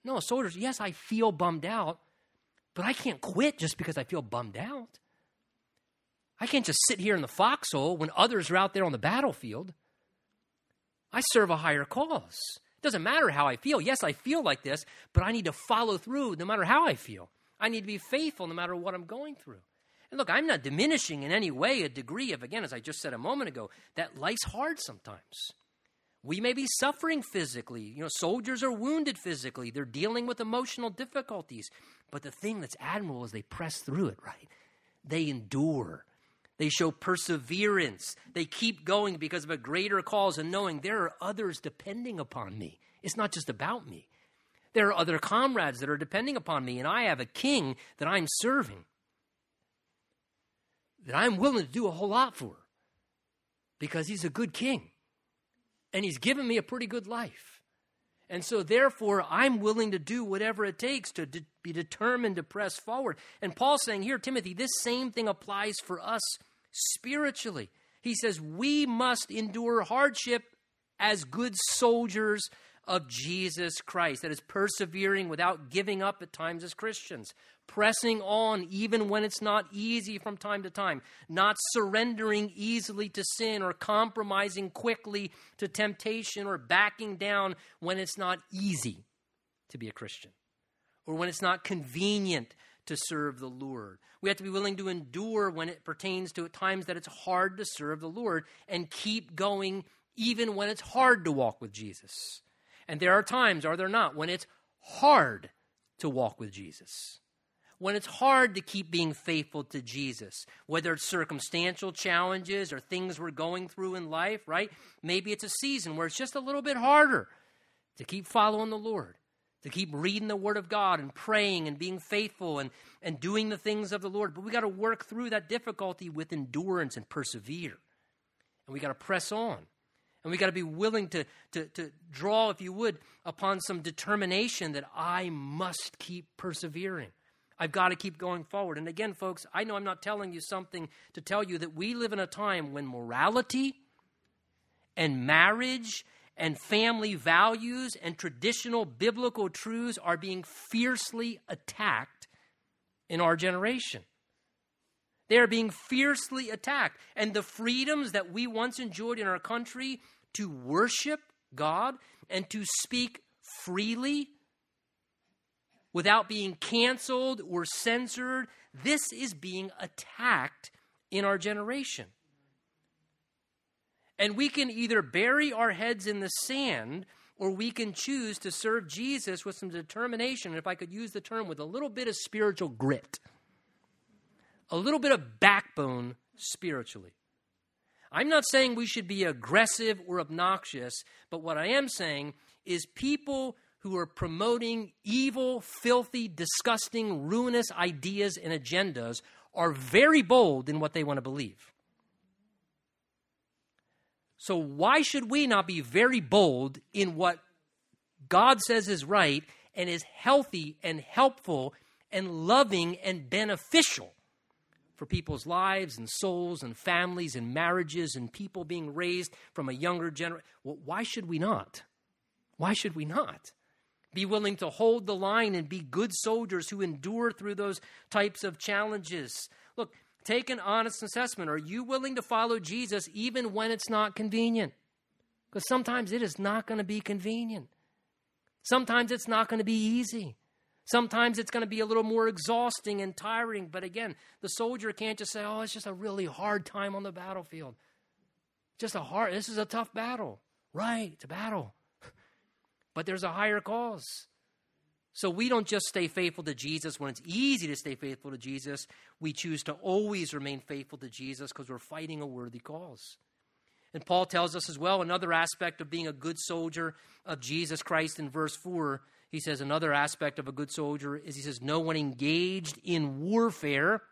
No, soldiers, yes, I feel bummed out, but I can't quit just because I feel bummed out. I can't just sit here in the foxhole when others are out there on the battlefield. I serve a higher cause. It doesn't matter how I feel. Yes, I feel like this, but I need to follow through no matter how I feel. I need to be faithful no matter what I'm going through. And look, I'm not diminishing in any way a degree of, again, as I just said a moment ago, that life's hard sometimes. We may be suffering physically. You know, soldiers are wounded physically. They're dealing with emotional difficulties. But the thing that's admirable is they press through it, right? They endure. They show perseverance. They keep going because of a greater cause and knowing there are others depending upon me. It's not just about me. There are other comrades that are depending upon me, and I have a king that I'm serving that I'm willing to do a whole lot for because he's a good king and he's given me a pretty good life. And so, therefore, I'm willing to do whatever it takes to de- be determined to press forward. And Paul's saying here, Timothy, this same thing applies for us spiritually. He says, We must endure hardship as good soldiers of Jesus Christ. That is persevering without giving up at times as Christians, pressing on even when it's not easy from time to time, not surrendering easily to sin or compromising quickly to temptation or backing down when it's not easy to be a Christian or when it's not convenient to serve the Lord. We have to be willing to endure when it pertains to times that it's hard to serve the Lord and keep going even when it's hard to walk with Jesus. And there are times, are there not, when it's hard to walk with Jesus. When it's hard to keep being faithful to Jesus, whether it's circumstantial challenges or things we're going through in life, right? Maybe it's a season where it's just a little bit harder to keep following the Lord, to keep reading the Word of God and praying and being faithful and, and doing the things of the Lord. But we got to work through that difficulty with endurance and persevere. And we got to press on. And we got to be willing to, to, to draw, if you would, upon some determination that I must keep persevering. I've got to keep going forward. And again, folks, I know I'm not telling you something to tell you that we live in a time when morality and marriage and family values and traditional biblical truths are being fiercely attacked in our generation. They are being fiercely attacked. And the freedoms that we once enjoyed in our country to worship God and to speak freely without being canceled or censored, this is being attacked in our generation. And we can either bury our heads in the sand or we can choose to serve Jesus with some determination, if I could use the term, with a little bit of spiritual grit, a little bit of backbone spiritually. I'm not saying we should be aggressive or obnoxious, but what I am saying is people who are promoting evil, filthy, disgusting, ruinous ideas and agendas are very bold in what they want to believe. So, why should we not be very bold in what God says is right and is healthy and helpful and loving and beneficial for people's lives and souls and families and marriages and people being raised from a younger generation? Well, why should we not? Why should we not? Be willing to hold the line and be good soldiers who endure through those types of challenges. Look, take an honest assessment. Are you willing to follow Jesus even when it's not convenient? Because sometimes it is not going to be convenient. Sometimes it's not going to be easy. Sometimes it's going to be a little more exhausting and tiring. But again, the soldier can't just say, oh, it's just a really hard time on the battlefield. Just a hard, this is a tough battle. Right, it's a battle but there's a higher cause. So we don't just stay faithful to Jesus when it's easy to stay faithful to Jesus. We choose to always remain faithful to Jesus because we're fighting a worthy cause. And Paul tells us as well another aspect of being a good soldier of Jesus Christ in verse 4. He says another aspect of a good soldier is he says, No one engaged in warfare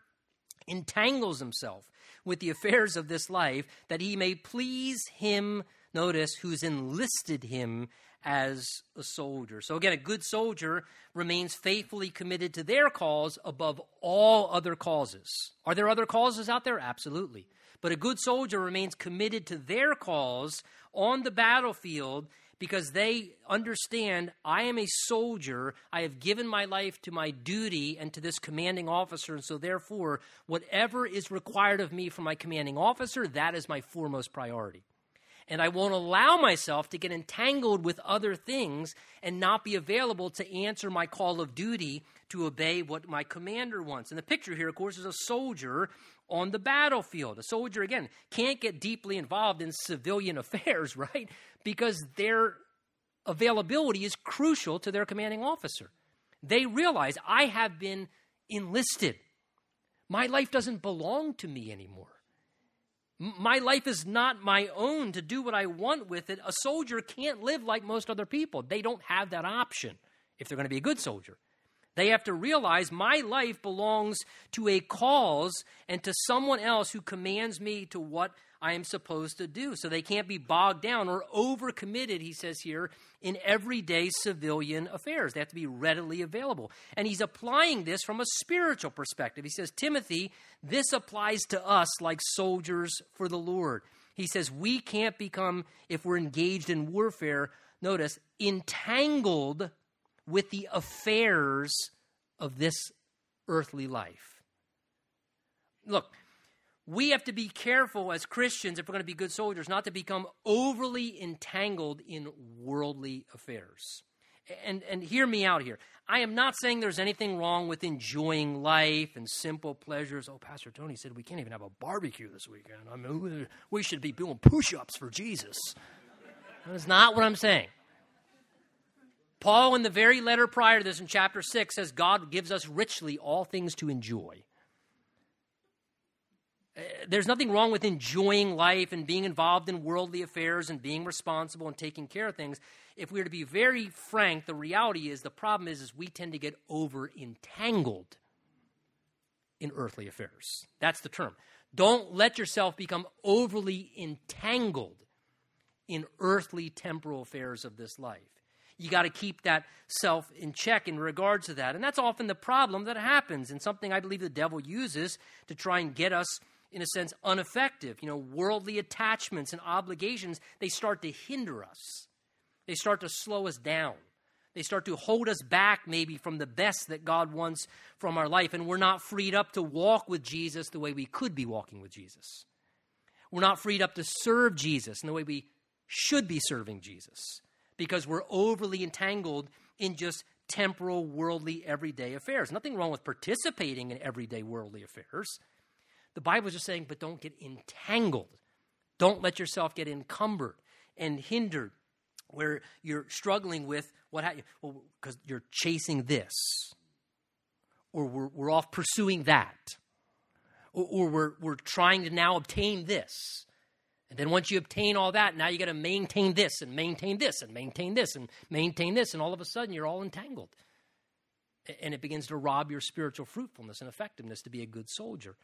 entangles himself with the affairs of this life that he may please him, notice, who's enlisted him as a soldier. So, again, a good soldier remains faithfully committed to their cause above all other causes. Are there other causes out there? Absolutely. But a good soldier remains committed to their cause on the battlefield because they understand I am a soldier. I have given my life to my duty and to this commanding officer. And so, therefore, whatever is required of me from my commanding officer, that is my foremost priority and I won't allow myself to get entangled with other things and not be available to answer my call of duty to obey what my commander wants. And the picture here, of course, is a soldier on the battlefield. A soldier, again, can't get deeply involved in civilian affairs, right? Because their availability is crucial to their commanding officer. They realize I have been enlisted. My life doesn't belong to me anymore. My life is not my own to do what I want with it. A soldier can't live like most other people. They don't have that option if they're going to be a good soldier. They have to realize my life belongs to a cause and to someone else who commands me to what I am supposed to do. So they can't be bogged down or overcommitted, he says here, in everyday civilian affairs. They have to be readily available. And he's applying this from a spiritual perspective. He says, Timothy, this applies to us like soldiers for the Lord. He says, we can't become, if we're engaged in warfare, notice, entangled with the affairs of this earthly life. Look, we have to be careful as Christians, if we're going to be good soldiers, not to become overly entangled in worldly affairs. And, and hear me out here. I am not saying there's anything wrong with enjoying life and simple pleasures. Oh, Pastor Tony said we can't even have a barbecue this weekend. I mean, we should be doing push ups for Jesus. That is not what I'm saying. Paul, in the very letter prior to this, in chapter 6, says God gives us richly all things to enjoy Uh, there's nothing wrong with enjoying life and being involved in worldly affairs and being responsible and taking care of things. If we are to be very frank, the reality is the problem is, is we tend to get over entangled in earthly affairs. That's the term. Don't let yourself become overly entangled in earthly temporal affairs of this life. You got to keep that self in check in regards to that. And that's often the problem that happens and something I believe the devil uses to try and get us in a sense ineffective. You know, worldly attachments and obligations, they start to hinder us. They start to slow us down. They start to hold us back, maybe, from the best that God wants from our life. And we're not freed up to walk with Jesus the way we could be walking with Jesus. We're not freed up to serve Jesus in the way we should be serving Jesus because we're overly entangled in just temporal, worldly, everyday affairs. Nothing wrong with participating in everyday worldly affairs. The Bible is just saying, but don't get entangled. Don't let yourself get encumbered and hindered where you're struggling with what happened. Well, because you're chasing this, or we're, we're off pursuing that, or, or we're, we're trying to now obtain this. And then once you obtain all that, now you got to maintain this and maintain this and maintain this and maintain this. And all of a sudden, you're all entangled. And it begins to rob your spiritual fruitfulness and effectiveness to be a good soldier.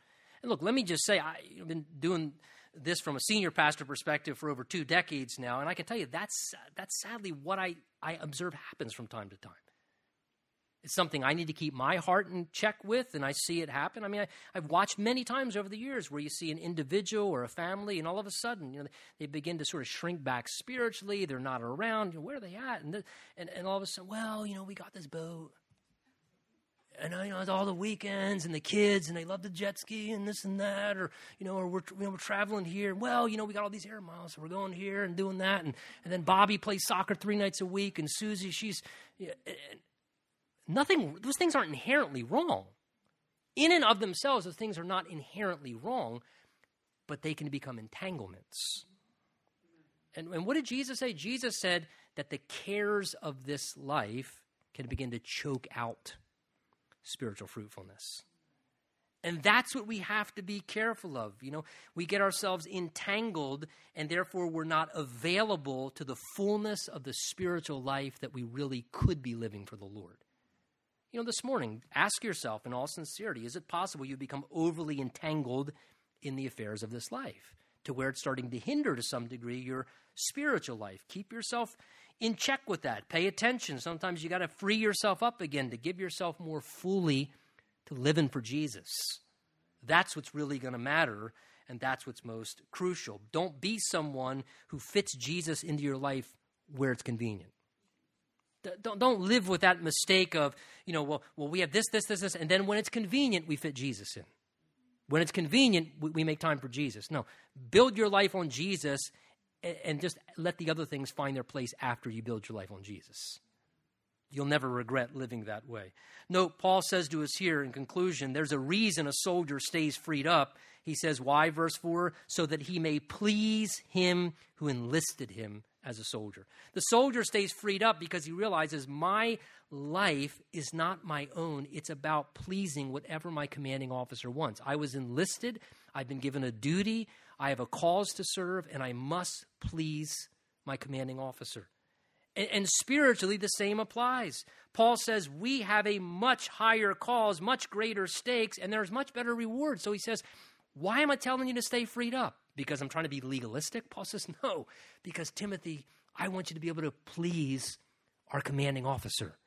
Look, let me just say, I've been doing this from a senior pastor perspective for over two decades now, and I can tell you that's that's sadly what I, I observe happens from time to time. It's something I need to keep my heart in check with, and I see it happen. I mean, I, have watched many times over the years where you see an individual or a family, and all of a sudden, you know, they begin to sort of shrink back spiritually. They're not around. You know, where are they at? And, and and all of a sudden, well, you know, we got this boat and you know, all the weekends and the kids and they love the jet ski and this and that, or you know, or we're you know we're traveling here. Well, you know, we got all these air miles, so we're going here and doing that, and and then Bobby plays soccer three nights a week, and Susie, she's nothing. Those things aren't inherently wrong. In and of themselves, those things are not inherently wrong, but they can become entanglements. And, and what did Jesus say? Jesus said that the cares of this life can begin to choke out spiritual fruitfulness. And that's what we have to be careful of. You know, we get ourselves entangled, and therefore we're not available to the fullness of the spiritual life that we really could be living for the Lord. You know, this morning, ask yourself in all sincerity is it possible you become overly entangled in the affairs of this life to where it's starting to hinder to some degree your spiritual life? Keep yourself in check with that. Pay attention. Sometimes you got to free yourself up again to give yourself more fully to living for Jesus. That's what's really going to matter, and that's what's most crucial. Don't be someone who fits Jesus into your life where it's convenient. Don't, don't live with that mistake of, you know, well, well, we have this, this, this, this, and then when it's convenient, we fit Jesus in. When it's convenient, we, we make time for Jesus. No, build your life on Jesus and just let the other things find their place after you build your life on Jesus. You'll never regret living that way. Note, Paul says to us here in conclusion, there's a reason a soldier stays freed up. He says, Why? Verse 4 so that he may please him who enlisted him as a soldier. The soldier stays freed up because he realizes my life is not my own. It's about pleasing whatever my commanding officer wants. I was enlisted, I've been given a duty, I have a cause to serve, and I must please my commanding officer. And, and, spiritually, the same applies. Paul says we have a much higher cause, much greater stakes, and there's much better reward. So he says, Why am I telling you to stay freed up? Because I'm trying to be legalistic? Paul says, No, because Timothy, I want you to be able to please our commanding officer.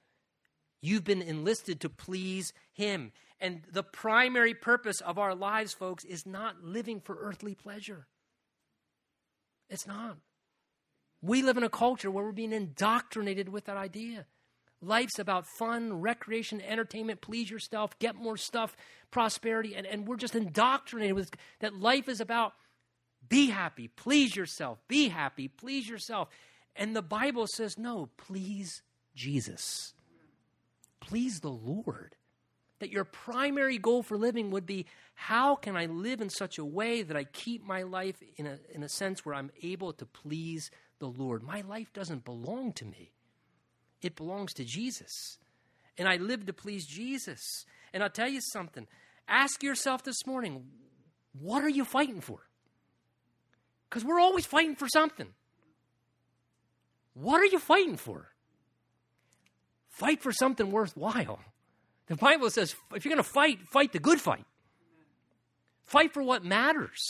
You've been enlisted to please him. And the primary purpose of our lives, folks, is not living for earthly pleasure. It's not. We live in a culture where we're being indoctrinated with that idea. Life's about fun, recreation, entertainment, please yourself, get more stuff, prosperity, and, and we're just indoctrinated with that life is about be happy, please yourself, be happy, please yourself. And the Bible says, no, please Jesus. Please the Lord that your primary goal for living would be how can I live in such a way that I keep my life in a, in a sense where I'm able to please the Lord? My life doesn't belong to me, it belongs to Jesus. And I live to please Jesus. And I'll tell you something ask yourself this morning what are you fighting for? Because we're always fighting for something. What are you fighting for? Fight for something worthwhile. The Bible says if you're going to fight, fight the good fight. Fight for what matters.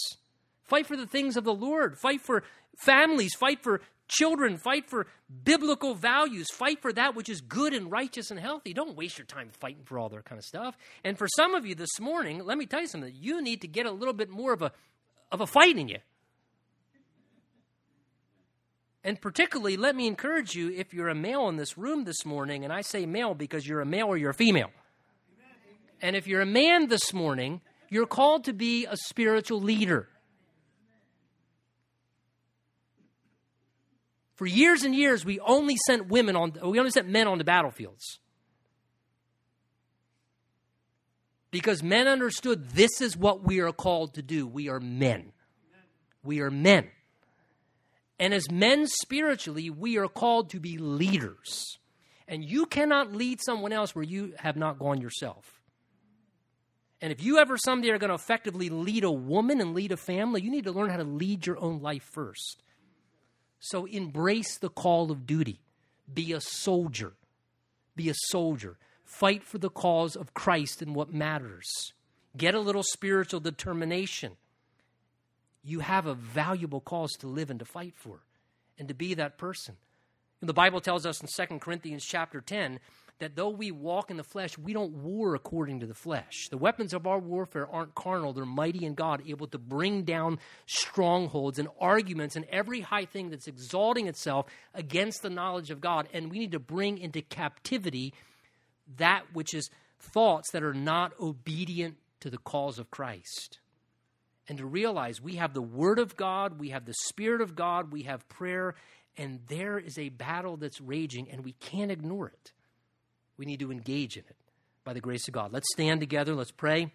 Fight for the things of the Lord. Fight for families. Fight for children. Fight for biblical values. Fight for that which is good and righteous and healthy. Don't waste your time fighting for all that kind of stuff. And for some of you this morning, let me tell you something. You need to get a little bit more of a, of a fight in you. And particularly, let me encourage you if you're a male in this room this morning, and I say male because you're a male or you're a female. And if you're a man this morning, you're called to be a spiritual leader. For years and years, we only sent women on, we only sent men on the battlefields. Because men understood this is what we are called to do. We are men. We are men. And as men spiritually, we are called to be leaders. And you cannot lead someone else where you have not gone yourself. And if you ever someday are going to effectively lead a woman and lead a family, you need to learn how to lead your own life first. So embrace the call of duty. Be a soldier. Be a soldier. Fight for the cause of Christ and what matters. Get a little spiritual determination you have a valuable cause to live and to fight for and to be that person. And the Bible tells us in 2 Corinthians chapter 10 that though we walk in the flesh, we don't war according to the flesh. The weapons of our warfare aren't carnal, they're mighty in God, able to bring down strongholds and arguments and every high thing that's exalting itself against the knowledge of God. And we need to bring into captivity that which is thoughts that are not obedient to the cause of Christ and to realize we have the Word of God, we have the Spirit of God, we have prayer, and there is a battle that's raging, and we can't ignore it. We need to engage in it by the grace of God. Let's stand together, let's pray.